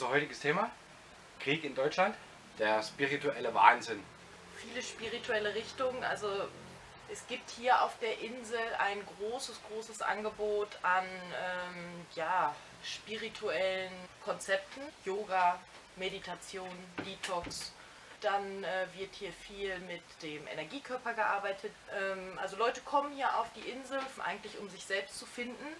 Unser heutiges Thema: Krieg in Deutschland, der spirituelle Wahnsinn. Viele spirituelle Richtungen. Also es gibt hier auf der Insel ein großes, großes Angebot an ähm, ja, spirituellen Konzepten. Yoga, Meditation, Detox. Dann äh, wird hier viel mit dem Energiekörper gearbeitet. Ähm, also Leute kommen hier auf die Insel, eigentlich um sich selbst zu finden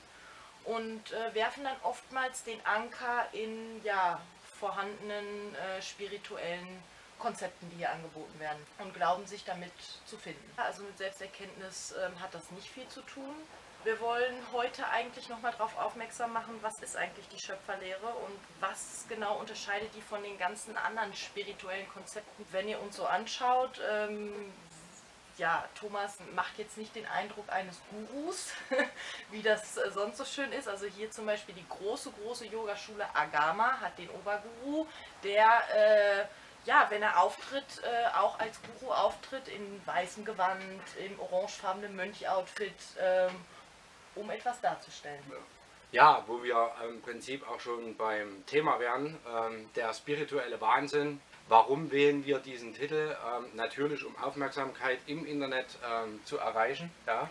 und äh, werfen dann oftmals den Anker in ja, vorhandenen äh, spirituellen Konzepten, die hier angeboten werden und glauben sich damit zu finden. Also mit Selbsterkenntnis ähm, hat das nicht viel zu tun. Wir wollen heute eigentlich nochmal darauf aufmerksam machen, was ist eigentlich die Schöpferlehre und was genau unterscheidet die von den ganzen anderen spirituellen Konzepten. Wenn ihr uns so anschaut, ähm, ja, Thomas macht jetzt nicht den Eindruck eines Gurus, wie das äh, sonst so schön ist. Also hier zum Beispiel die große, große Yogaschule Agama hat den Oberguru, der, äh, ja, wenn er auftritt, äh, auch als Guru auftritt, in weißem Gewand, im orangefarbenen Mönchoutfit, ähm, um etwas darzustellen. Ja, wo wir im Prinzip auch schon beim Thema wären, ähm, der spirituelle Wahnsinn Warum wählen wir diesen Titel? Ähm, natürlich, um Aufmerksamkeit im Internet ähm, zu erreichen. Ja.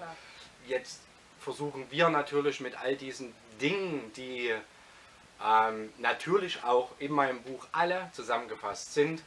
Jetzt versuchen wir natürlich mit all diesen Dingen, die ähm, natürlich auch in meinem Buch alle zusammengefasst sind.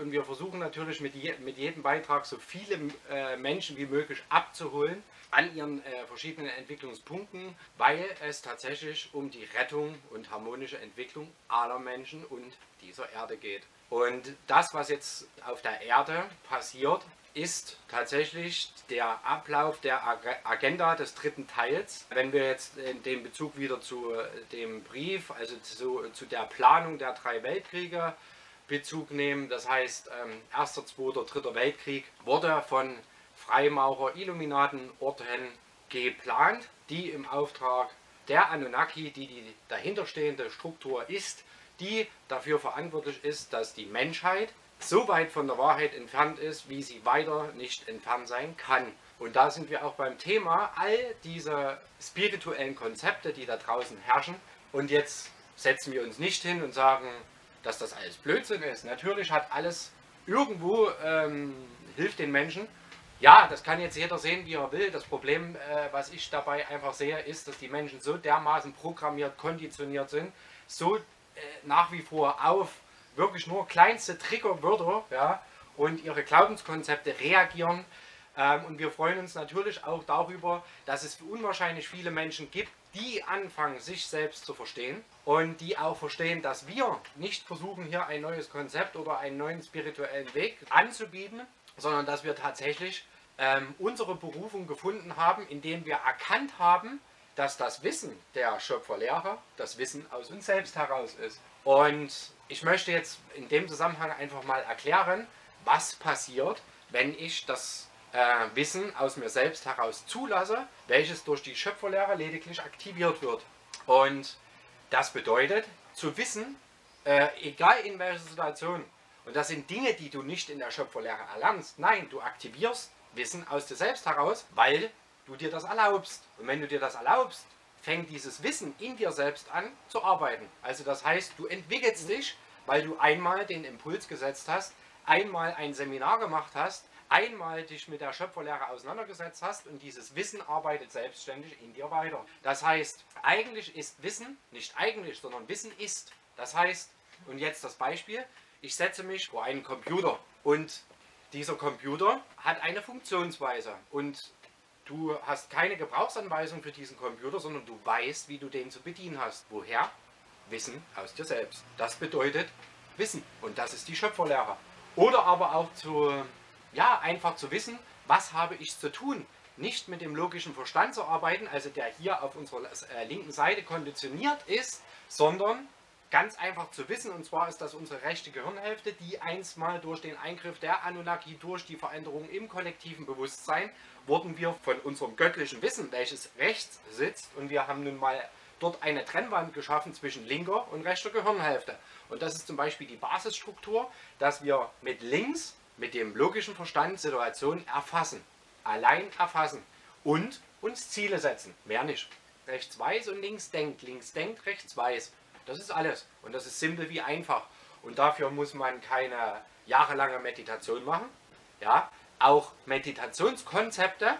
Und wir versuchen natürlich mit, je, mit jedem Beitrag so viele äh, Menschen wie möglich abzuholen an ihren äh, verschiedenen Entwicklungspunkten, weil es tatsächlich um die Rettung und harmonische Entwicklung aller Menschen und dieser Erde geht. Und das, was jetzt auf der Erde passiert, ist tatsächlich der Ablauf der Agenda des dritten Teils. Wenn wir jetzt den Bezug wieder zu dem Brief, also zu, zu der Planung der drei Weltkriege Bezug nehmen, das heißt ähm, erster, zweiter, dritter Weltkrieg wurde von Freimaurer Illuminaten Orten geplant, die im Auftrag der Anunnaki, die die dahinterstehende Struktur ist, die dafür verantwortlich ist, dass die Menschheit so weit von der Wahrheit entfernt ist, wie sie weiter nicht entfernt sein kann. Und da sind wir auch beim Thema all diese spirituellen Konzepte, die da draußen herrschen. Und jetzt setzen wir uns nicht hin und sagen, dass das alles Blödsinn ist. Natürlich hat alles irgendwo ähm, hilft den Menschen. Ja, das kann jetzt jeder sehen, wie er will. Das Problem, äh, was ich dabei einfach sehe, ist, dass die Menschen so dermaßen programmiert, konditioniert sind, so nach wie vor auf wirklich nur kleinste Triggerwörter ja, und ihre Glaubenskonzepte reagieren. Ähm, und wir freuen uns natürlich auch darüber, dass es unwahrscheinlich viele Menschen gibt, die anfangen, sich selbst zu verstehen und die auch verstehen, dass wir nicht versuchen, hier ein neues Konzept oder einen neuen spirituellen Weg anzubieten, sondern dass wir tatsächlich ähm, unsere Berufung gefunden haben, indem wir erkannt haben, dass das Wissen der Schöpferlehre das Wissen aus uns selbst heraus ist. Und ich möchte jetzt in dem Zusammenhang einfach mal erklären, was passiert, wenn ich das äh, Wissen aus mir selbst heraus zulasse, welches durch die Schöpferlehre lediglich aktiviert wird. Und das bedeutet, zu wissen, äh, egal in welcher Situation, und das sind Dinge, die du nicht in der Schöpferlehre erlernst, nein, du aktivierst Wissen aus dir selbst heraus, weil du dir das erlaubst. Und wenn du dir das erlaubst, fängt dieses Wissen in dir selbst an zu arbeiten. Also das heißt, du entwickelst dich, weil du einmal den Impuls gesetzt hast, einmal ein Seminar gemacht hast, einmal dich mit der Schöpferlehre auseinandergesetzt hast und dieses Wissen arbeitet selbstständig in dir weiter. Das heißt, eigentlich ist Wissen, nicht eigentlich, sondern Wissen ist. Das heißt, und jetzt das Beispiel, ich setze mich vor einen Computer und dieser Computer hat eine Funktionsweise und Du hast keine Gebrauchsanweisung für diesen Computer, sondern du weißt, wie du den zu bedienen hast. Woher? Wissen aus dir selbst. Das bedeutet Wissen. Und das ist die Schöpferlehre. Oder aber auch zu, ja, einfach zu wissen, was habe ich zu tun. Nicht mit dem logischen Verstand zu arbeiten, also der hier auf unserer äh, linken Seite konditioniert ist, sondern ganz einfach zu wissen, und zwar ist das unsere rechte Gehirnhälfte, die einstmal durch den Eingriff der Anunnaki, durch die Veränderung im kollektiven Bewusstsein, wurden wir von unserem göttlichen Wissen, welches rechts sitzt, und wir haben nun mal dort eine Trennwand geschaffen zwischen linker und rechter Gehirnhälfte. Und das ist zum Beispiel die Basisstruktur, dass wir mit links, mit dem logischen Verstand Situationen erfassen, allein erfassen und uns Ziele setzen, mehr nicht. Rechts weiß und links denkt, links denkt, rechts weiß. Das ist alles. Und das ist simpel wie einfach. Und dafür muss man keine jahrelange Meditation machen. Ja, auch Meditationskonzepte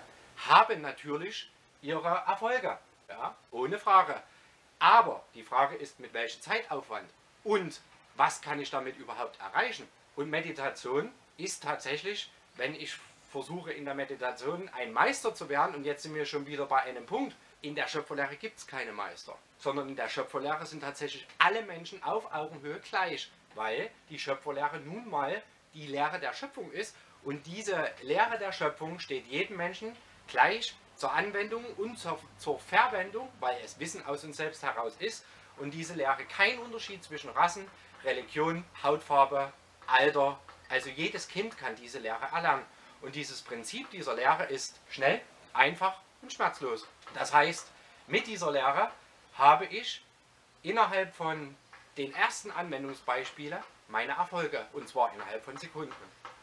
haben natürlich ihre Erfolge. Ja, ohne Frage. Aber die Frage ist, mit welchem Zeitaufwand und was kann ich damit überhaupt erreichen? Und Meditation ist tatsächlich, wenn ich versuche in der Meditation ein Meister zu werden, und jetzt sind wir schon wieder bei einem Punkt, in der Schöpferlehre gibt es keine Meister, sondern in der Schöpferlehre sind tatsächlich alle Menschen auf Augenhöhe gleich, weil die Schöpferlehre nun mal die Lehre der Schöpfung ist und diese Lehre der Schöpfung steht jedem Menschen gleich zur Anwendung und zur, zur Verwendung, weil es Wissen aus uns selbst heraus ist und diese Lehre keinen Unterschied zwischen Rassen, Religion, Hautfarbe, Alter, also jedes Kind kann diese Lehre erlernen. Und dieses Prinzip dieser Lehre ist schnell, einfach und schmerzlos. Das heißt, mit dieser Lehre habe ich innerhalb von den ersten Anwendungsbeispielen meine Erfolge und zwar innerhalb von Sekunden.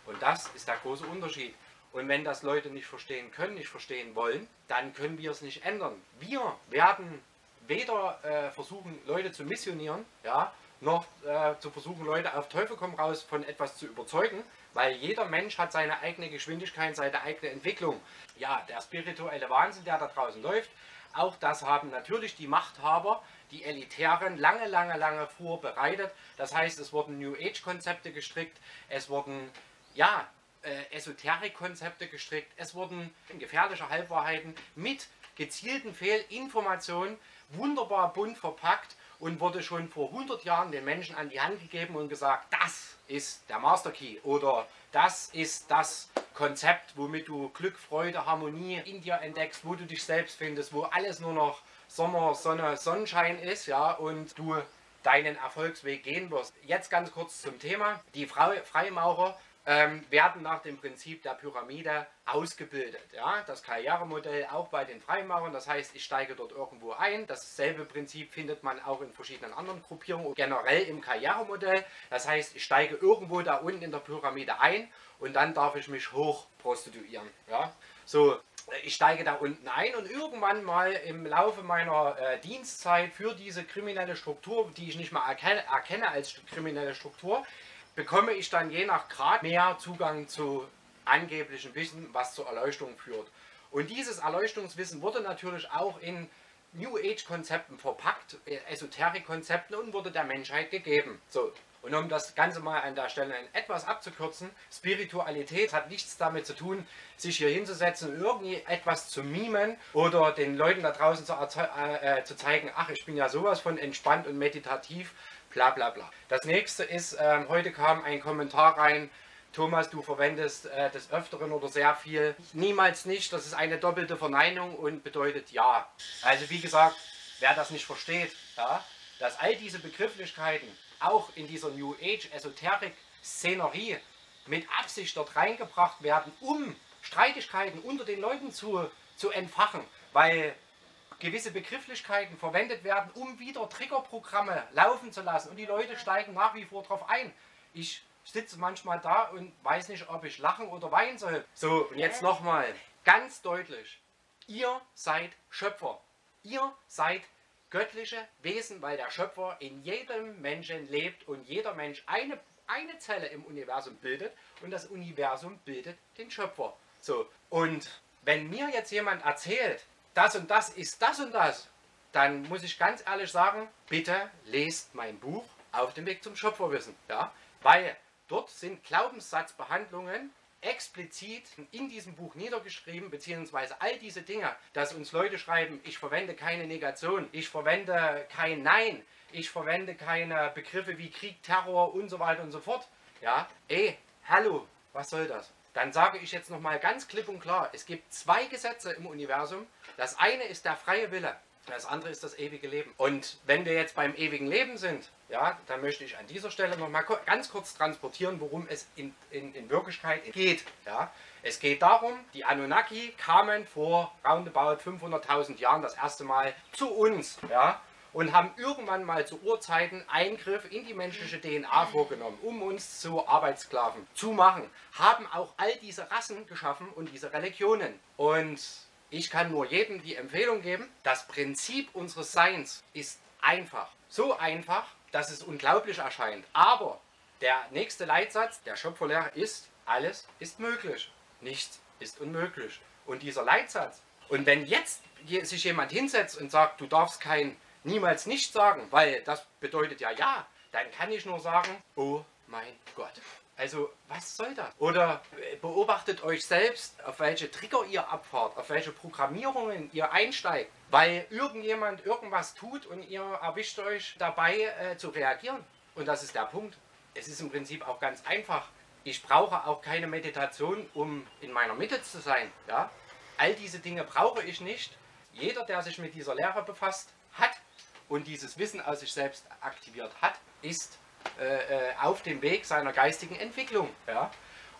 Und das ist der große Unterschied. Und wenn das Leute nicht verstehen können, nicht verstehen wollen, dann können wir es nicht ändern. Wir werden weder äh, versuchen, Leute zu missionieren, ja, noch äh, zu versuchen, Leute auf Teufel komm raus von etwas zu überzeugen, weil jeder Mensch hat seine eigene Geschwindigkeit, seine eigene Entwicklung. Ja, der spirituelle Wahnsinn, der da draußen läuft, auch das haben natürlich die Machthaber, die Elitären, lange, lange, lange vorbereitet. Das heißt, es wurden New Age-Konzepte gestrickt, es wurden, ja, äh, Esoterik-Konzepte gestrickt, es wurden gefährliche Halbwahrheiten mit gezielten Fehlinformationen wunderbar bunt verpackt und wurde schon vor 100 Jahren den Menschen an die Hand gegeben und gesagt, das ist der Master Key oder das ist das Konzept, womit du Glück, Freude, Harmonie in dir entdeckst, wo du dich selbst findest, wo alles nur noch Sommer, Sonne, Sonnenschein ist, ja, und du deinen Erfolgsweg gehen wirst. Jetzt ganz kurz zum Thema. Die Freimaurer ähm, werden nach dem Prinzip der Pyramide ausgebildet. Ja? Das Karrieremodell auch bei den Freimaurern, das heißt, ich steige dort irgendwo ein. Dasselbe Prinzip findet man auch in verschiedenen anderen Gruppierungen, generell im Karrieremodell. Das heißt, ich steige irgendwo da unten in der Pyramide ein und dann darf ich mich hoch prostituieren. Ja? So, ich steige da unten ein und irgendwann mal im Laufe meiner äh, Dienstzeit für diese kriminelle Struktur, die ich nicht mal erkenne, erkenne als kriminelle Struktur, bekomme ich dann je nach Grad mehr Zugang zu angeblichem Wissen, was zur Erleuchtung führt. Und dieses Erleuchtungswissen wurde natürlich auch in New Age-Konzepten verpackt, äh, Esoterik-Konzepten und wurde der Menschheit gegeben. So. Und um das Ganze mal an der Stelle etwas abzukürzen, Spiritualität hat nichts damit zu tun, sich hier hinzusetzen und irgendwie etwas zu mimen oder den Leuten da draußen zu, äh, äh, zu zeigen, ach, ich bin ja sowas von entspannt und meditativ, bla bla bla. Das nächste ist, äh, heute kam ein Kommentar rein, Thomas, du verwendest äh, des Öfteren oder sehr viel. Niemals nicht, das ist eine doppelte Verneinung und bedeutet ja. Also wie gesagt, wer das nicht versteht, ja, dass all diese Begrifflichkeiten auch in dieser New Age Esoterik Szenerie mit Absicht dort reingebracht werden, um Streitigkeiten unter den Leuten zu, zu entfachen, weil gewisse Begrifflichkeiten verwendet werden, um wieder Triggerprogramme laufen zu lassen. Und die Leute steigen nach wie vor darauf ein. Ich sitze manchmal da und weiß nicht, ob ich lachen oder weinen soll. So, und jetzt nochmal ganz deutlich. Ihr seid Schöpfer. Ihr seid göttliche Wesen, weil der Schöpfer in jedem Menschen lebt und jeder Mensch eine, eine Zelle im Universum bildet und das Universum bildet den Schöpfer. So, und wenn mir jetzt jemand erzählt, das und das ist das und das, dann muss ich ganz ehrlich sagen, bitte lest mein Buch auf dem Weg zum Schöpferwissen. Ja? Weil dort sind Glaubenssatzbehandlungen explizit in diesem Buch niedergeschrieben, beziehungsweise all diese Dinge, dass uns Leute schreiben, ich verwende keine Negation, ich verwende kein Nein, ich verwende keine Begriffe wie Krieg, Terror und so weiter und so fort. Ja, ey, hallo, was soll das? Dann sage ich jetzt nochmal ganz klipp und klar, es gibt zwei Gesetze im Universum. Das eine ist der freie Wille, das andere ist das ewige Leben. Und wenn wir jetzt beim ewigen Leben sind, ja, dann möchte ich an dieser Stelle nochmal ganz kurz transportieren, worum es in, in, in Wirklichkeit geht. Ja. Es geht darum, die Anunnaki kamen vor roundabout 500.000 Jahren das erste Mal zu uns. Ja und haben irgendwann mal zu Urzeiten Eingriff in die menschliche DNA vorgenommen, um uns zu Arbeitssklaven zu machen. Haben auch all diese Rassen geschaffen und diese Religionen. Und ich kann nur jedem die Empfehlung geben, das Prinzip unseres Seins ist einfach. so einfach, dass es unglaublich erscheint. Aber der nächste Leitsatz der Schöpferlehre ist, alles ist möglich. Nichts ist unmöglich. Und dieser Leitsatz, und wenn jetzt sich jemand hinsetzt und sagt, du darfst kein niemals nicht sagen, weil das bedeutet ja ja, dann kann ich nur sagen, oh mein Gott. Also, was soll das? Oder äh, beobachtet euch selbst, auf welche Trigger ihr abfahrt, auf welche Programmierungen ihr einsteigt, weil irgendjemand irgendwas tut und ihr erwischt euch dabei äh, zu reagieren. Und das ist der Punkt. Es ist im Prinzip auch ganz einfach. Ich brauche auch keine Meditation, um in meiner Mitte zu sein. Ja? All diese Dinge brauche ich nicht. Jeder, der sich mit dieser Lehre befasst, hat und dieses Wissen aus sich selbst aktiviert hat, ist äh, äh, auf dem Weg seiner geistigen Entwicklung. Ja?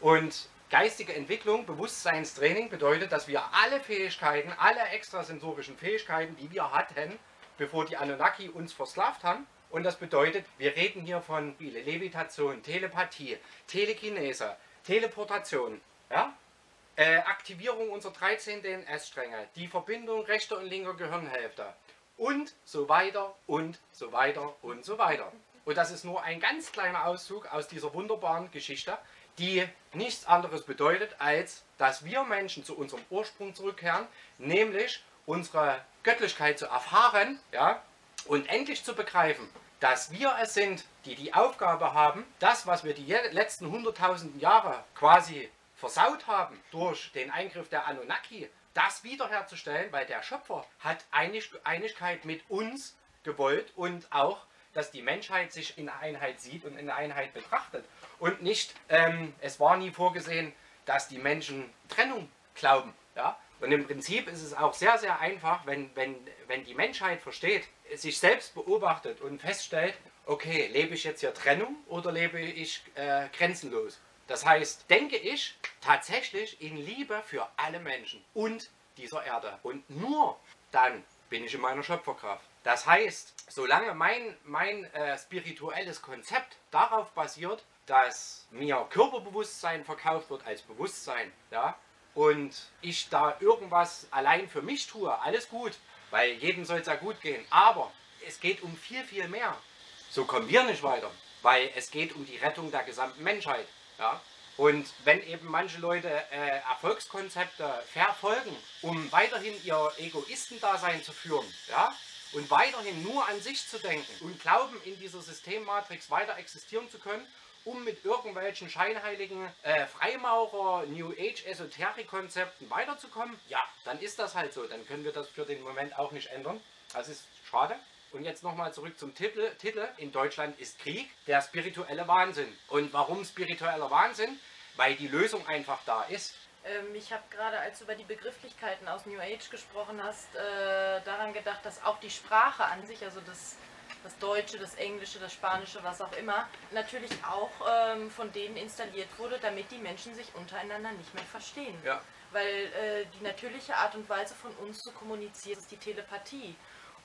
Und geistige Entwicklung, Bewusstseinstraining bedeutet, dass wir alle Fähigkeiten, alle extrasensorischen Fähigkeiten, die wir hatten, bevor die Anunnaki uns versklavt haben, und das bedeutet, wir reden hier von Levitation, Telepathie, Telekinese, Teleportation, ja? Äh, Aktivierung unserer 13 DNS-Stränge, die Verbindung rechter und linker Gehirnhälfte und so weiter und so weiter und so weiter. Und das ist nur ein ganz kleiner Auszug aus dieser wunderbaren Geschichte, die nichts anderes bedeutet, als dass wir Menschen zu unserem Ursprung zurückkehren, nämlich unsere Göttlichkeit zu erfahren ja, und endlich zu begreifen, dass wir es sind, die die Aufgabe haben, das, was wir die letzten hunderttausenden Jahre quasi versaut haben durch den Eingriff der Anunnaki, das wiederherzustellen, weil der Schöpfer hat Einig Einigkeit mit uns gewollt und auch dass die Menschheit sich in Einheit sieht und in Einheit betrachtet. Und nicht, ähm, es war nie vorgesehen, dass die Menschen Trennung glauben. Ja? Und im Prinzip ist es auch sehr, sehr einfach, wenn, wenn, wenn die Menschheit versteht, sich selbst beobachtet und feststellt, okay, lebe ich jetzt hier Trennung oder lebe ich äh, grenzenlos? Das heißt, denke ich tatsächlich in Liebe für alle Menschen und dieser Erde. Und nur dann bin ich in meiner Schöpferkraft. Das heißt, solange mein, mein äh, spirituelles Konzept darauf basiert, dass mir Körperbewusstsein verkauft wird als Bewusstsein, ja, und ich da irgendwas allein für mich tue, alles gut, weil jedem soll es ja gut gehen. Aber es geht um viel, viel mehr. So kommen wir nicht weiter, weil es geht um die Rettung der gesamten Menschheit. Ja? Und wenn eben manche Leute äh, Erfolgskonzepte verfolgen, um weiterhin ihr Egoistendasein zu führen, ja, und weiterhin nur an sich zu denken und glauben, in dieser Systemmatrix weiter existieren zu können, um mit irgendwelchen scheinheiligen äh, Freimaurer, New Age Esoterik-Konzepten weiterzukommen, ja, dann ist das halt so. Dann können wir das für den Moment auch nicht ändern. Das ist schade. Und jetzt nochmal zurück zum Titel. Titel. In Deutschland ist Krieg der spirituelle Wahnsinn. Und warum spiritueller Wahnsinn? Weil die Lösung einfach da ist. Ähm, ich habe gerade, als du über die Begrifflichkeiten aus New Age gesprochen hast, äh, daran gedacht, dass auch die Sprache an sich, also das, das Deutsche, das Englische, das Spanische, was auch immer, natürlich auch ähm, von denen installiert wurde, damit die Menschen sich untereinander nicht mehr verstehen. Ja. Weil äh, die natürliche Art und Weise von uns zu kommunizieren ist die Telepathie.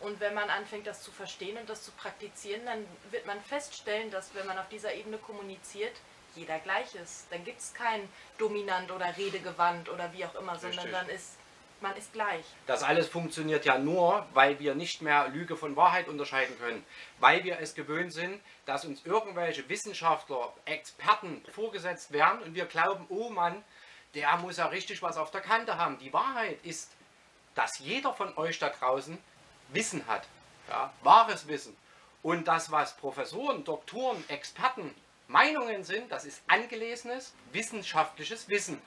Und wenn man anfängt, das zu verstehen und das zu praktizieren, dann wird man feststellen, dass wenn man auf dieser Ebene kommuniziert, jeder gleich ist. Dann gibt es kein dominant oder redegewandt oder wie auch immer, sondern Richtig. dann ist man ist gleich. Das alles funktioniert ja nur, weil wir nicht mehr Lüge von Wahrheit unterscheiden können. Weil wir es gewöhnt sind, dass uns irgendwelche Wissenschaftler, Experten vorgesetzt werden und wir glauben, oh Mann, der muss ja richtig was auf der Kante haben. Die Wahrheit ist, dass jeder von euch da draußen Wissen hat. Ja, wahres Wissen. Und das, was Professoren, Doktoren, Experten Meinungen sind, das ist angelesenes wissenschaftliches Wissen.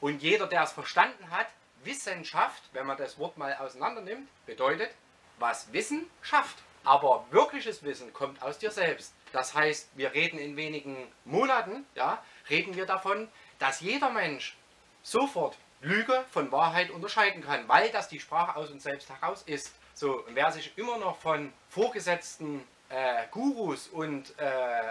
Und jeder, der es verstanden hat, Wissenschaft, wenn man das Wort mal auseinander nimmt, bedeutet, was Wissen schafft. Aber wirkliches Wissen kommt aus dir selbst. Das heißt, wir reden in wenigen Monaten, ja, reden wir davon, dass jeder Mensch sofort Lüge von Wahrheit unterscheiden kann, weil das die Sprache aus uns selbst heraus ist. So, und wer sich immer noch von vorgesetzten äh, Gurus und äh,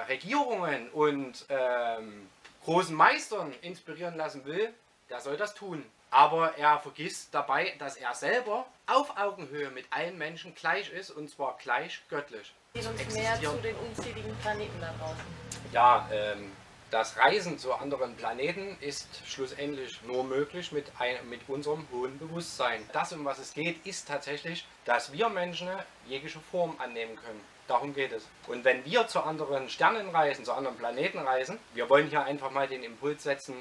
Regierungen und ähm, großen Meistern inspirieren lassen will, der soll das tun. Aber er vergisst dabei, dass er selber auf Augenhöhe mit allen Menschen gleich ist und zwar gleich göttlich. Geht uns mehr zu den unzähligen Planeten da draußen. Ja, ähm, das Reisen zu anderen Planeten ist schlussendlich nur möglich mit, ein, mit unserem hohen Bewusstsein. Das, um was es geht, ist tatsächlich, dass wir Menschen jegliche Form annehmen können. Darum geht es. Und wenn wir zu anderen Sternen reisen, zu anderen Planeten reisen, wir wollen hier einfach mal den Impuls setzen,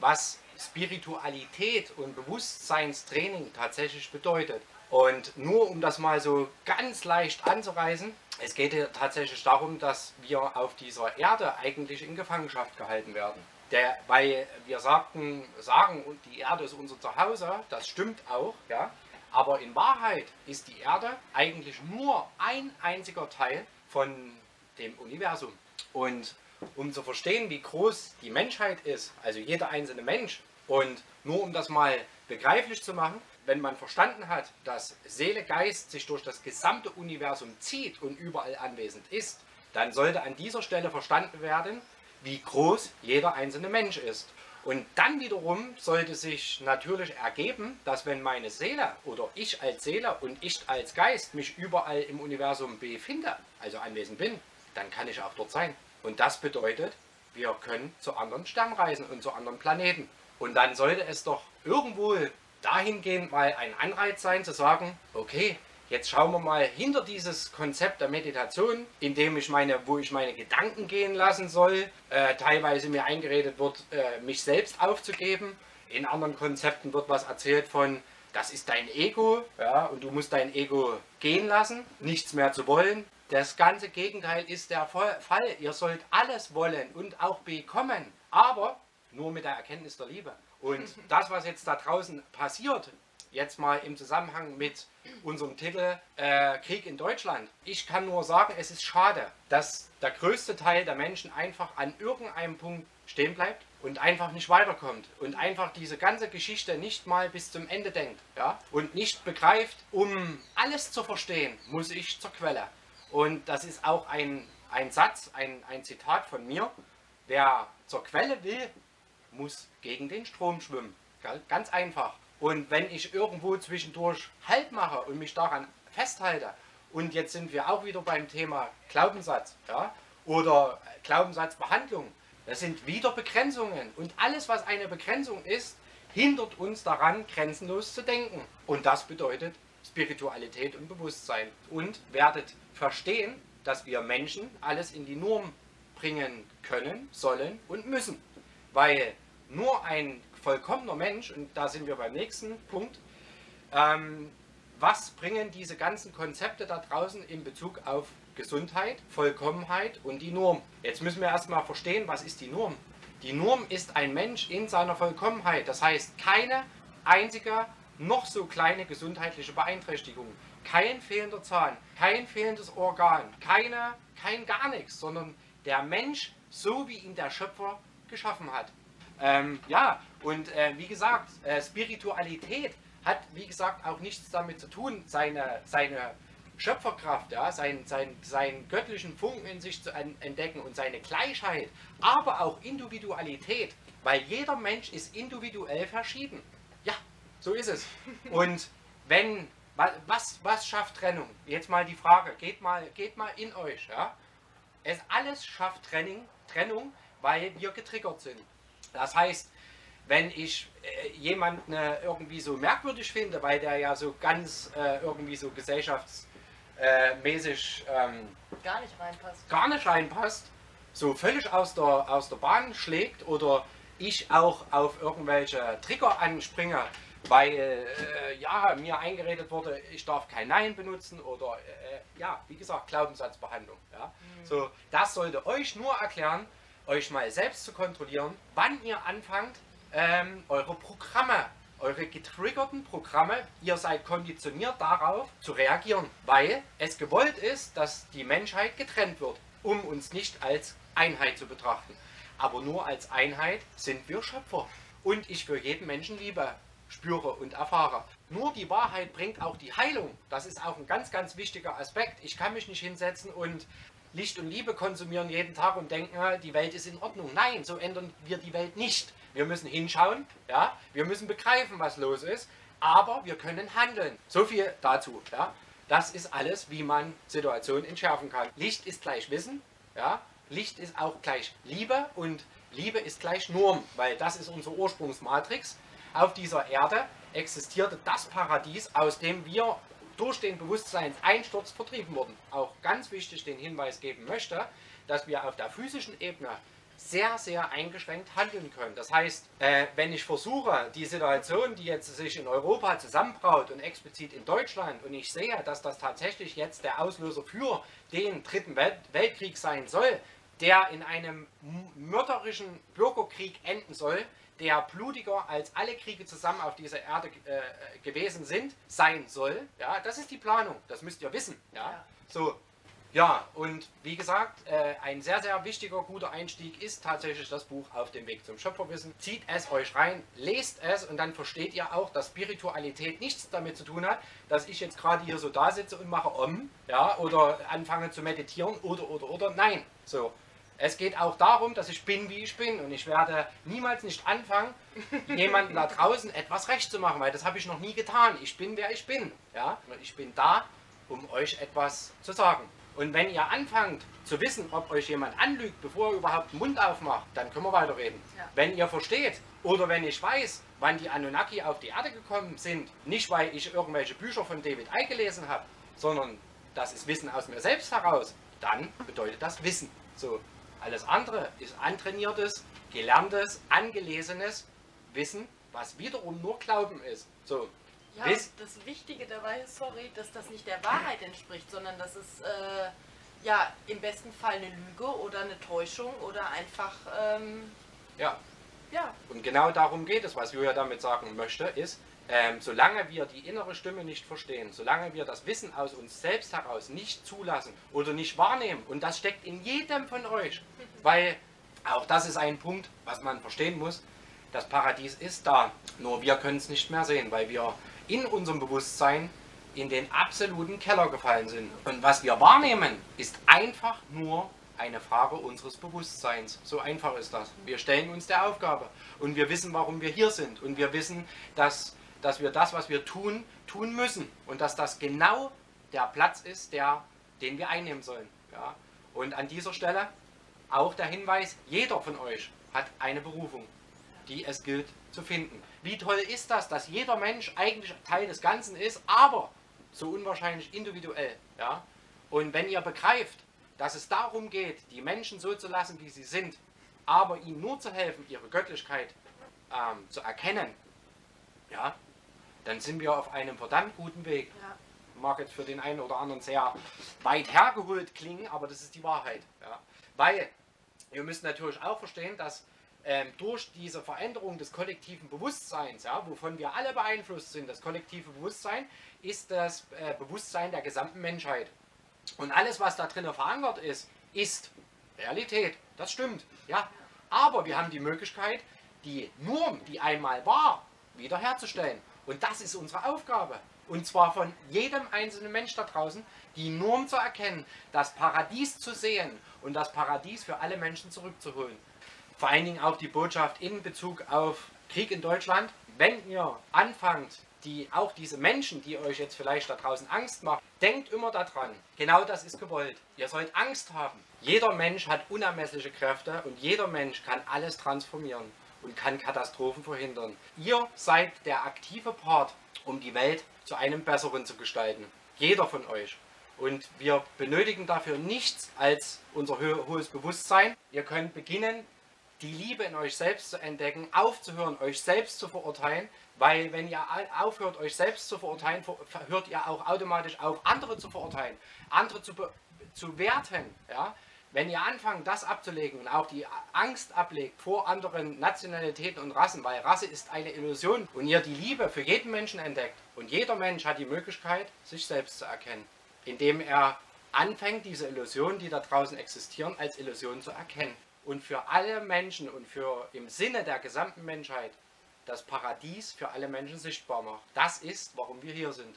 was Spiritualität und Bewusstseinstraining tatsächlich bedeutet. Und nur um das mal so ganz leicht anzureißen, es geht hier tatsächlich darum, dass wir auf dieser Erde eigentlich in Gefangenschaft gehalten werden. Der, weil wir sagten, sagen, die Erde ist unser Zuhause, das stimmt auch, ja. Aber in Wahrheit ist die Erde eigentlich nur ein einziger Teil von dem Universum. Und um zu verstehen, wie groß die Menschheit ist, also jeder einzelne Mensch, und nur um das mal begreiflich zu machen, wenn man verstanden hat, dass Seele, Geist sich durch das gesamte Universum zieht und überall anwesend ist, dann sollte an dieser Stelle verstanden werden, wie groß jeder einzelne Mensch ist. Und dann wiederum sollte sich natürlich ergeben, dass wenn meine Seele oder ich als Seele und ich als Geist mich überall im Universum befinde, also anwesend bin, dann kann ich auch dort sein. Und das bedeutet, wir können zu anderen Sternen reisen und zu anderen Planeten. Und dann sollte es doch irgendwo dahingehend mal ein Anreiz sein, zu sagen, okay, jetzt schauen wir mal hinter dieses Konzept der Meditation, in dem ich meine, wo ich meine Gedanken gehen lassen soll, äh, teilweise mir eingeredet wird, äh, mich selbst aufzugeben. In anderen Konzepten wird was erzählt von, das ist dein Ego, ja, und du musst dein Ego gehen lassen, nichts mehr zu wollen. Das ganze Gegenteil ist der Fall. Ihr sollt alles wollen und auch bekommen, aber nur mit der Erkenntnis der Liebe. Und das, was jetzt da draußen passiert, jetzt mal im Zusammenhang mit unserem Titel äh, Krieg in Deutschland. Ich kann nur sagen, es ist schade, dass der größte Teil der Menschen einfach an irgendeinem Punkt stehen bleibt und einfach nicht weiterkommt und einfach diese ganze Geschichte nicht mal bis zum Ende denkt ja? und nicht begreift, um alles zu verstehen, muss ich zur Quelle. Und das ist auch ein, ein Satz, ein, ein Zitat von mir. Wer zur Quelle will, muss gegen den Strom schwimmen. Ganz einfach. Und wenn ich irgendwo zwischendurch Halt mache und mich daran festhalte, und jetzt sind wir auch wieder beim Thema Glaubenssatz ja, oder Glaubenssatzbehandlung, das sind wieder Begrenzungen. Und alles, was eine Begrenzung ist, hindert uns daran, grenzenlos zu denken. Und das bedeutet Spiritualität und Bewusstsein. Und werdet verstehen, dass wir Menschen alles in die Norm bringen können, sollen und müssen. Weil nur ein vollkommener Mensch, und da sind wir beim nächsten Punkt, ähm, was bringen diese ganzen Konzepte da draußen in Bezug auf Gesundheit, Vollkommenheit und die Norm? Jetzt müssen wir erstmal verstehen, was ist die Norm? Die Norm ist ein Mensch in seiner Vollkommenheit. Das heißt, keine einzige noch so kleine gesundheitliche Beeinträchtigung, kein fehlender Zahn, kein fehlendes Organ, keine, kein gar nichts, sondern der Mensch so wie ihn der Schöpfer geschaffen hat. Ähm, ja, und äh, wie gesagt, äh, Spiritualität hat, wie gesagt, auch nichts damit zu tun, seine, seine Schöpferkraft, ja, sein, sein, seinen göttlichen Funken in sich zu entdecken und seine Gleichheit, aber auch Individualität, weil jeder Mensch ist individuell verschieden. Ja, so ist es. Und wenn, was, was schafft Trennung? Jetzt mal die Frage, geht mal, geht mal in euch. Ja? Es alles schafft Trennung, Trennung, weil wir getriggert sind. Das heißt, wenn ich äh, jemanden äh, irgendwie so merkwürdig finde, weil der ja so ganz äh, irgendwie so gesellschaftsmäßig ähm, gar nicht reinpasst. Gar nicht reinpasst, so völlig aus der, aus der Bahn schlägt oder ich auch auf irgendwelche Trigger anspringe, weil äh, ja mir eingeredet wurde, ich darf kein Nein benutzen oder äh, ja, wie gesagt, Glaubenssatzbehandlung. Ja. Mhm. So, das sollte euch nur erklären, euch mal selbst zu kontrollieren, wann ihr anfangt, ähm, eure Programme, eure getriggerten Programme, ihr seid konditioniert darauf zu reagieren, weil es gewollt ist, dass die Menschheit getrennt wird, um uns nicht als Einheit zu betrachten. Aber nur als Einheit sind wir Schöpfer. Und ich für jeden Menschen Liebe spüre und erfahre. Nur die Wahrheit bringt auch die Heilung. Das ist auch ein ganz, ganz wichtiger Aspekt. Ich kann mich nicht hinsetzen und Licht und Liebe konsumieren jeden Tag und denken, die Welt ist in Ordnung. Nein, so ändern wir die Welt nicht. Wir müssen hinschauen, ja, wir müssen begreifen, was los ist, aber wir können handeln. So viel dazu. Ja. Das ist alles, wie man Situationen entschärfen kann. Licht ist gleich Wissen, ja. Licht ist auch gleich Liebe und Liebe ist gleich Norm, weil das ist unsere Ursprungsmatrix. Auf dieser Erde existierte das Paradies, aus dem wir durch den Bewusstseinseinsturz vertrieben wurden. Auch ganz wichtig den Hinweis geben möchte, dass wir auf der physischen Ebene sehr, sehr eingeschränkt handeln können. Das heißt, äh, wenn ich versuche, die Situation, die jetzt sich in Europa zusammenbraut und explizit in Deutschland, und ich sehe, dass das tatsächlich jetzt der Auslöser für den Dritten Welt Weltkrieg sein soll, der in einem mörderischen Bürgerkrieg enden soll, der blutiger als alle Kriege zusammen auf dieser Erde äh, gewesen sind, sein soll. Ja, das ist die Planung, das müsst ihr wissen. Ja, ja. so. Ja, und wie gesagt, äh, ein sehr, sehr wichtiger, guter Einstieg ist tatsächlich das Buch Auf dem Weg zum Schöpferwissen. Zieht es euch rein, lest es und dann versteht ihr auch, dass Spiritualität nichts damit zu tun hat, dass ich jetzt gerade hier so da sitze und mache Om, ja, oder anfange zu meditieren oder, oder, oder. Nein, so. Es geht auch darum, dass ich bin, wie ich bin. Und ich werde niemals nicht anfangen, jemandem da draußen etwas recht zu machen, weil das habe ich noch nie getan. Ich bin, wer ich bin. Ja? Ich bin da, um euch etwas zu sagen. Und wenn ihr anfangt zu wissen, ob euch jemand anlügt, bevor er überhaupt den Mund aufmacht, dann können wir weiterreden. Ja. Wenn ihr versteht oder wenn ich weiß, wann die Anunnaki auf die Erde gekommen sind, nicht weil ich irgendwelche Bücher von David Icke gelesen habe, sondern das ist Wissen aus mir selbst heraus, dann bedeutet das Wissen. So, alles andere ist antrainiertes, gelerntes, angelesenes Wissen, was wiederum nur Glauben ist. So, ja, das Wichtige dabei ist, sorry, dass das nicht der Wahrheit entspricht, sondern dass es äh, ja im besten Fall eine Lüge oder eine Täuschung oder einfach. Ähm, ja. ja. Und genau darum geht es, was Julia damit sagen möchte, ist, ähm, solange wir die innere Stimme nicht verstehen, solange wir das Wissen aus uns selbst heraus nicht zulassen oder nicht wahrnehmen, und das steckt in jedem von euch, weil auch das ist ein Punkt, was man verstehen muss, das Paradies ist da, nur wir können es nicht mehr sehen, weil wir in unserem Bewusstsein in den absoluten Keller gefallen sind. Und was wir wahrnehmen, ist einfach nur eine Frage unseres Bewusstseins. So einfach ist das. Wir stellen uns der Aufgabe und wir wissen, warum wir hier sind. Und wir wissen, dass, dass wir das, was wir tun, tun müssen. Und dass das genau der Platz ist, der, den wir einnehmen sollen. Ja? Und an dieser Stelle auch der Hinweis, jeder von euch hat eine Berufung, die es gilt zu finden. Wie toll ist das, dass jeder Mensch eigentlich Teil des Ganzen ist, aber so unwahrscheinlich individuell. Ja? Und wenn ihr begreift, dass es darum geht, die Menschen so zu lassen, wie sie sind, aber ihnen nur zu helfen, ihre Göttlichkeit ähm, zu erkennen, ja, dann sind wir auf einem verdammt guten Weg. Ja. Mag jetzt für den einen oder anderen sehr weit hergeholt klingen, aber das ist die Wahrheit. Ja. Weil ihr müsst natürlich auch verstehen, dass ähm, durch diese Veränderung des kollektiven Bewusstseins, ja, wovon wir alle beeinflusst sind, das kollektive Bewusstsein ist das äh, Bewusstsein der gesamten Menschheit. Und alles, was da drinnen verankert ist, ist Realität. Das stimmt. Ja. Aber wir haben die Möglichkeit, die Norm, die einmal war, wiederherzustellen. Und das ist unsere Aufgabe. Und zwar von jedem einzelnen Mensch da draußen, die Norm zu erkennen, das Paradies zu sehen und das Paradies für alle Menschen zurückzuholen vor allen Dingen auch die Botschaft in Bezug auf Krieg in Deutschland. Wenn ihr anfangt, die, auch diese Menschen, die euch jetzt vielleicht da draußen Angst machen, denkt immer daran, genau das ist gewollt. Ihr sollt Angst haben. Jeder Mensch hat unermessliche Kräfte und jeder Mensch kann alles transformieren und kann Katastrophen verhindern. Ihr seid der aktive Part, um die Welt zu einem besseren zu gestalten. Jeder von euch. Und wir benötigen dafür nichts als unser hohes Bewusstsein. Ihr könnt beginnen, die Liebe in euch selbst zu entdecken, aufzuhören, euch selbst zu verurteilen, weil wenn ihr aufhört, euch selbst zu verurteilen, hört ihr auch automatisch auf, andere zu verurteilen, andere zu, zu werten. Ja? Wenn ihr anfangt, das abzulegen und auch die Angst ablegt vor anderen Nationalitäten und Rassen, weil Rasse ist eine Illusion und ihr die Liebe für jeden Menschen entdeckt und jeder Mensch hat die Möglichkeit, sich selbst zu erkennen, indem er anfängt, diese Illusionen, die da draußen existieren, als Illusion zu erkennen und für alle Menschen und für im Sinne der gesamten Menschheit das Paradies für alle Menschen sichtbar macht. Das ist, warum wir hier sind.